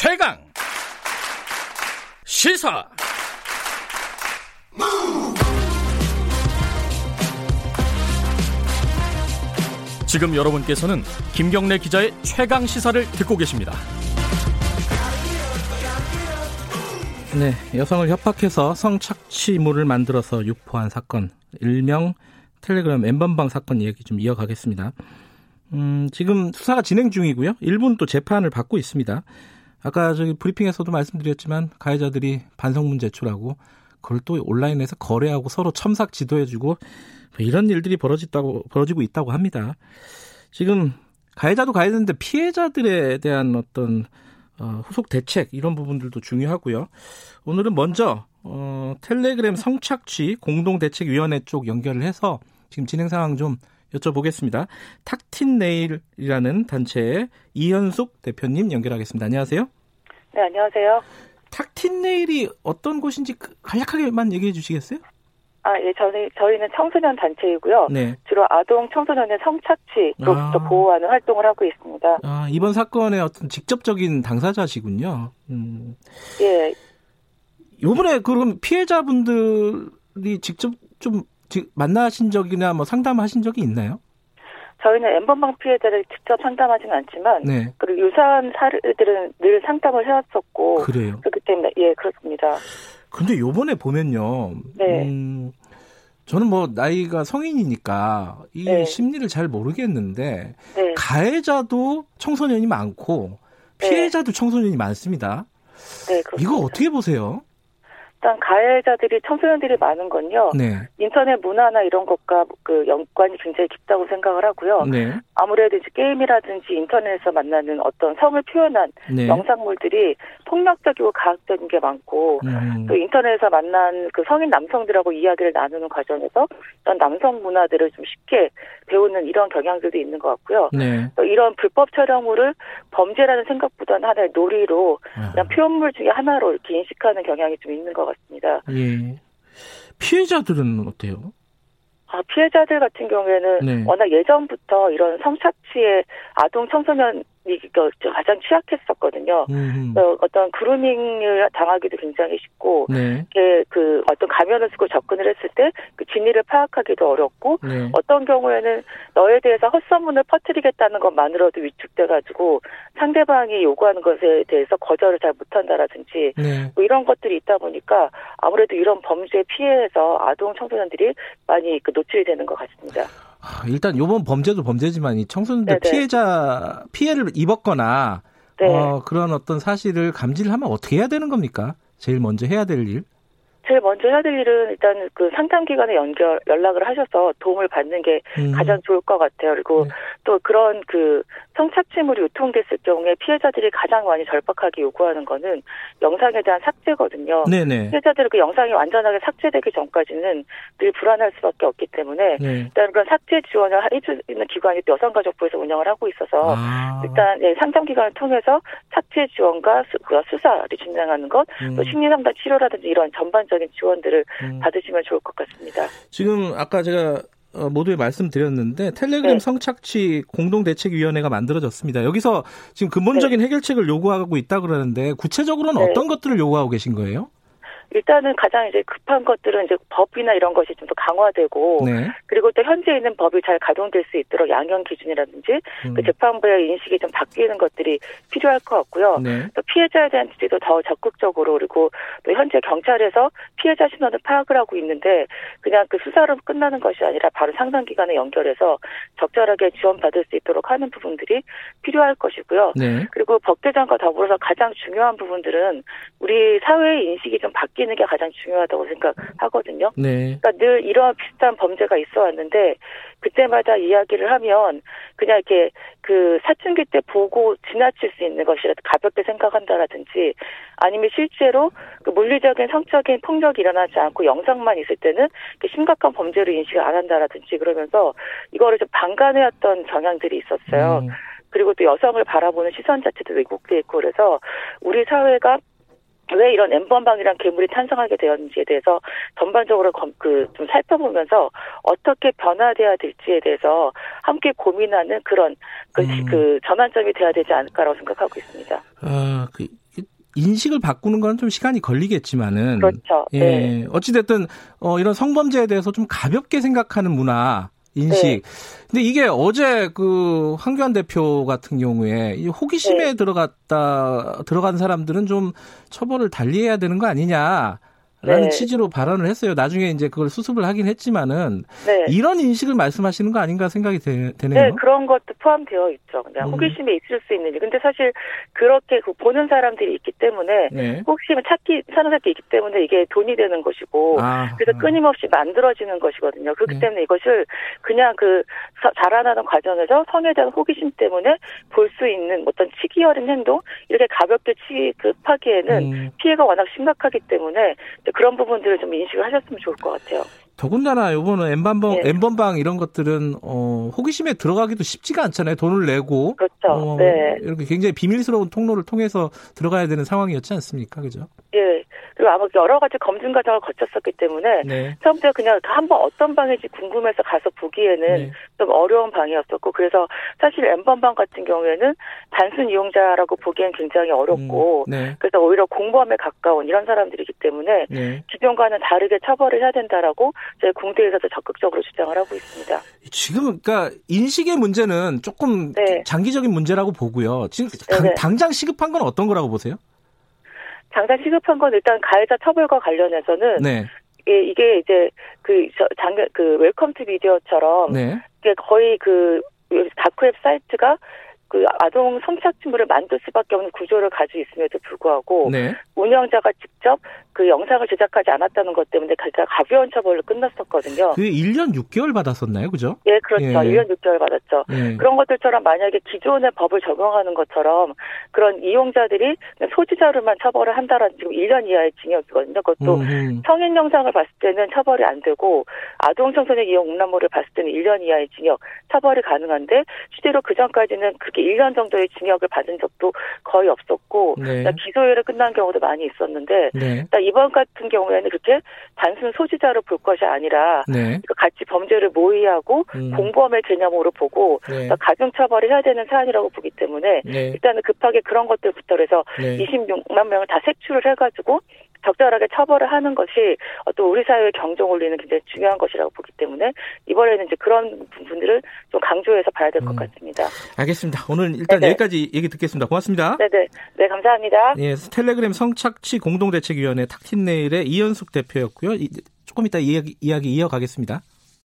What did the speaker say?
최강 시사 지금 여러분께서는 김경래 기자의 최강 시사를 듣고 계십니다. 네, 여성을 협박해서 성착취물을 만들어서 유포한 사건, 일명 텔레그램 엠번방 사건 얘기 좀 이어가겠습니다. 음, 지금 수사가 진행 중이고요. 또 재판을 받고 있습니다. 아까 저기 브리핑에서도 말씀드렸지만 가해자들이 반성문 제출하고 그걸 또 온라인에서 거래하고 서로 첨삭 지도해주고 뭐 이런 일들이 벌어졌다고 벌어지고 있다고 합니다. 지금 가해자도 가해자인데 피해자들에 대한 어떤 어, 후속 대책 이런 부분들도 중요하고요. 오늘은 먼저 어, 텔레그램 성착취 공동대책위원회 쪽 연결을 해서 지금 진행 상황 좀 여쭤보겠습니다. 탁틴 네일이라는 단체의 이현숙 대표님 연결하겠습니다. 안녕하세요. 네, 안녕하세요. 탁틴 네일이 어떤 곳인지 그 간략하게만 얘기해 주시겠어요? 아, 예, 저희, 저희는 청소년 단체이고요. 네. 주로 아동 청소년의 성착취로부터 아. 보호하는 활동을 하고 있습니다. 아, 이번 사건의 어떤 직접적인 당사자시군요. 음. 예, 요번에 그럼 피해자분들이 직접 좀 지- 만나신 적이나 뭐 상담하신 적이 있나요? 저희는 엠번방 피해자를 직접 상담하지는 않지만, 네. 그리고 유사한 사례들은 늘 상담을 해왔었고, 그래요. 그렇기 때문에, 예, 그렇습니다. 근데 요번에 보면요. 네. 음, 저는 뭐 나이가 성인이니까 이 네. 심리를 잘 모르겠는데 네, 가해자도 청소년이 많고 네. 피해자도 청소년이 많습니다. 네, 그렇습니다. 이거 어떻게 보세요? 일단 가해자들이 청소년들이 많은 건요. 네. 인터넷 문화나 이런 것과 그 연관이 굉장히 깊다고 생각을 하고요. 네. 아무래도 이제 게임이라든지 인터넷에서 만나는 어떤 성을 표현한 네. 영상물들이 폭력적이고 가학적인 게 많고 음, 또 인터넷에서 만난 그 성인 남성들하고 이야기를 나누는 과정에서 이런 남성 문화들을 좀 쉽게 배우는 이런 경향들도 있는 것 같고요. 네. 또 이런 불법 촬영물을 범죄라는 생각보다는 하나의 놀이로 아, 그냥 표현물 중에 하나로 이렇게 인식하는 경향이 좀 있는 것 같습니다. 예. 피해자들은 어때요? 아, 피해자들 같은 경우에는 네. 워낙 예전부터 이런 성착취에 아동 청소년 이그 가장 취약했었거든요. 음, 어, 어떤 그루밍을 당하기도 굉장히 쉽고 네. 그 어떤 가면을 쓰고 접근을 했을 때 그 진위를 파악하기도 어렵고 네. 어떤 경우에는 너에 대해서 헛소문을 퍼뜨리겠다는 것만으로도 위축돼가지고 상대방이 요구하는 것에 대해서 거절을 잘 못한다라든지 네. 뭐 이런 것들이 있다 보니까 아무래도 이런 범죄 피해에서 아동 청소년들이 많이 그 노출이 되는 것 같습니다. 아, 일단 요번 범죄도 범죄지만 이 청소년들 네네. 피해자 피해를 입었거나 네. 어, 그런 어떤 사실을 감지를 하면 어떻게 해야 되는 겁니까? 제일 먼저 해야 될 일. 제일 먼저 해야 될 일은 일단 그 상담 기관에 연결 연락을 하셔서 도움을 받는 게 음. 가장 좋을 것 같아요. 그리고 네. 또 그런 그 성착취물이 유통됐을 경우에 피해자들이 가장 많이 절박하게 요구하는 거는 영상에 대한 삭제거든요. 네네. 피해자들은 그 영상이 완전하게 삭제되기 전까지는 늘 불안할 수밖에 없기 때문에 네. 일단 그런 삭제 지원을 해주는 기관이 또 여성가족부에서 운영을 하고 있어서 아. 일단 예, 상담 기관을 통해서 삭제 지원과 수, 그 수사를 진행하는 것, 음. 또 심리상담 치료라든지 이런 전반적인 지원들을 음. 받으시면 좋을 것 같습니다. 지금 아까 제가 어, 모두에 말씀드렸는데 텔레그램 네. 성착취 공동대책위원회가 만들어졌습니다. 여기서 지금 근본적인 해결책을 요구하고 있다 그러는데 구체적으로는 네. 어떤 것들을 요구하고 계신 거예요? 일단은 가장 이제 급한 것들은 이제 법이나 이런 것이 좀 더 강화되고 네. 그리고 또 현재 있는 법이 잘 가동될 수 있도록 양형 기준이라든지 음. 그 재판부의 인식이 좀 바뀌는 것들이 필요할 것 같고요. 네. 또 피해자에 대한 지지도 더 적극적으로 그리고 또 현재 경찰에서 피해자 신원을 파악을 하고 있는데 그냥 그 수사로 끝나는 것이 아니라 바로 상담기관에 연결해서 적절하게 지원받을 수 있도록 하는 부분들이 필요할 것이고요. 네. 그리고 법 개정과 더불어서 가장 중요한 부분들은 우리 사회의 인식이 좀 바뀌 는 게 가장 중요하다고 생각하거든요. 네. 그러니까 늘 이런 비슷한 범죄가 있어 왔는데 그때마다 이야기를 하면 그냥 이렇게 그 사춘기 때 보고 지나칠 수 있는 것이라도 가볍게 생각한다라든지 아니면 실제로 그 물리적인 성적인 폭력이 일어나지 않고 영상만 있을 때는 그 심각한 범죄로 인식을 안 한다라든지 그러면서 이거를 좀 방관해왔던 경향들이 있었어요. 음. 그리고 또 여성을 바라보는 시선 자체도 왜곡돼 있고 그래서 우리 사회가 왜 이런 엠번방이란 괴물이 탄생하게 되었는지에 대해서 전반적으로 그 좀 살펴보면서 어떻게 변화돼야 될지에 대해서 함께 고민하는 그런 그, 음. 그 전환점이 돼야 되지 않을까라고 생각하고 있습니다. 아, 그 인식을 바꾸는 건 좀 시간이 걸리겠지만은 그렇죠. 예. 네. 어찌 됐든 어 이런 성범죄에 대해서 좀 가볍게 생각하는 문화 인식. 네. 근데 이게 어제 그 황교안 대표 같은 경우에 이 호기심에 네. 들어갔다 들어간 사람들은 좀 처벌을 달리해야 되는 거 아니냐. 라는 네. 취지로 발언을 했어요. 나중에 이제 그걸 수습을 하긴 했지만은 네. 이런 인식을 말씀하시는 거 아닌가 생각이 되, 네요 네, 그런 것도 포함되어 있죠. 그냥 음. 호기심에 있을 수 있는 일. 근데 사실 그렇게 그 보는 사람들이 있기 때문에 네. 호기심을 찾기 사는 사람들이 있기 때문에 이게 돈이 되는 것이고 아, 그래서 아. 끊임없이 만들어지는 것이거든요. 그렇기 네. 때문에 이것을 그냥 그 자라나는 과정에서 성에 대한 호기심 때문에 볼 수 있는 어떤 치기 어린 행동 이렇게 가볍게 취급하기에는 음. 피해가 워낙 심각하기 때문에 그런 부분들을 좀 인식을 하셨으면 좋을 것 같아요. 더군다나 요번은 엠번방, 네. 엠번방 이런 것들은 어, 호기심에 들어가기도 쉽지가 않잖아요. 돈을 내고 그렇죠. 어, 네. 이렇게 굉장히 비밀스러운 통로를 통해서 들어가야 되는 상황이었지 않습니까? 그죠? 예. 그리고 아마 여러 가지 검증 과정을 거쳤었기 때문에 네. 처음부터 그냥 한번 어떤 방인지 궁금해서 가서 보기에는 네. 좀 어려운 방이었었고 그래서 사실 엠번방 같은 경우에는 단순 이용자라고 보기엔 굉장히 어렵고 음, 네. 그래서 오히려 공범에 가까운 이런 사람들이기 때문에 네. 기존과는 다르게 처벌을 해야 된다라고 저희 공대에서도 적극적으로 주장을 하고 있습니다. 지금 그러니까 인식의 문제는 조금 네. 장기적인 문제라고 보고요. 지금 당장 시급한 건 어떤 거라고 보세요? 당장 시급한 건 일단 가해자 처벌과 관련해서는 네. 예, 이게 이제 그 장그 그 Welcome to Video처럼 네. 이게 거의 그 다크웹 사이트가 그 아동 성착취물을 만들 수밖에 없는 구조를 가지고 있음에도 불구하고 네. 운영자가 직접 그 영상을 제작하지 않았다는 것 때문에 가장 가벼운 처벌로 끝났었거든요. 그 1년 6개월 받았었나요, 그죠? 예, 그렇죠. 예. 1년 6개월 받았죠. 예. 그런 것들처럼 만약에 기존의 법을 적용하는 것처럼 그런 이용자들이 소지자로만 처벌을 한다라는 지금 1년 이하의 징역이거든요. 그것도 음흠. 성인 영상을 봤을 때는 처벌이 안 되고 아동 청소년 이용 음란물을 봤을 때는 1년 이하의 징역 처벌이 가능한데 실제로 그 전까지는 그 렇게 1년 정도의 징역을 받은 적도 거의 없었고 네. 기소유예로 끝난 경우도 많이 있었는데 네. 이번 같은 경우에는 그렇게 단순 소지자로 볼 것이 아니라 네. 같이 범죄를 모의하고 음. 공범의 개념으로 보고 네. 가중 처벌을 해야 되는 사안이라고 보기 때문에 네. 일단은 급하게 그런 것들부터 해서 네. 26만 명을 다 색출을 해가지고 적절하게 처벌을 하는 것이 또 우리 사회의 경종 올리는 굉장히 중요한 것이라고 보기 때문에 이번에는 이제 그런 부분들을 좀 강조해서 봐야 될것 음. 같습니다. 알겠습니다. 오늘 일단 네네. 여기까지 얘기 듣겠습니다. 고맙습니다. 네네. 네, 감사합니다. 예, 텔레그램 성착취 공동대책위원회 탁틴네일의 이현숙 대표였고요. 조금 이따 이야기, 이야기 이어가겠습니다.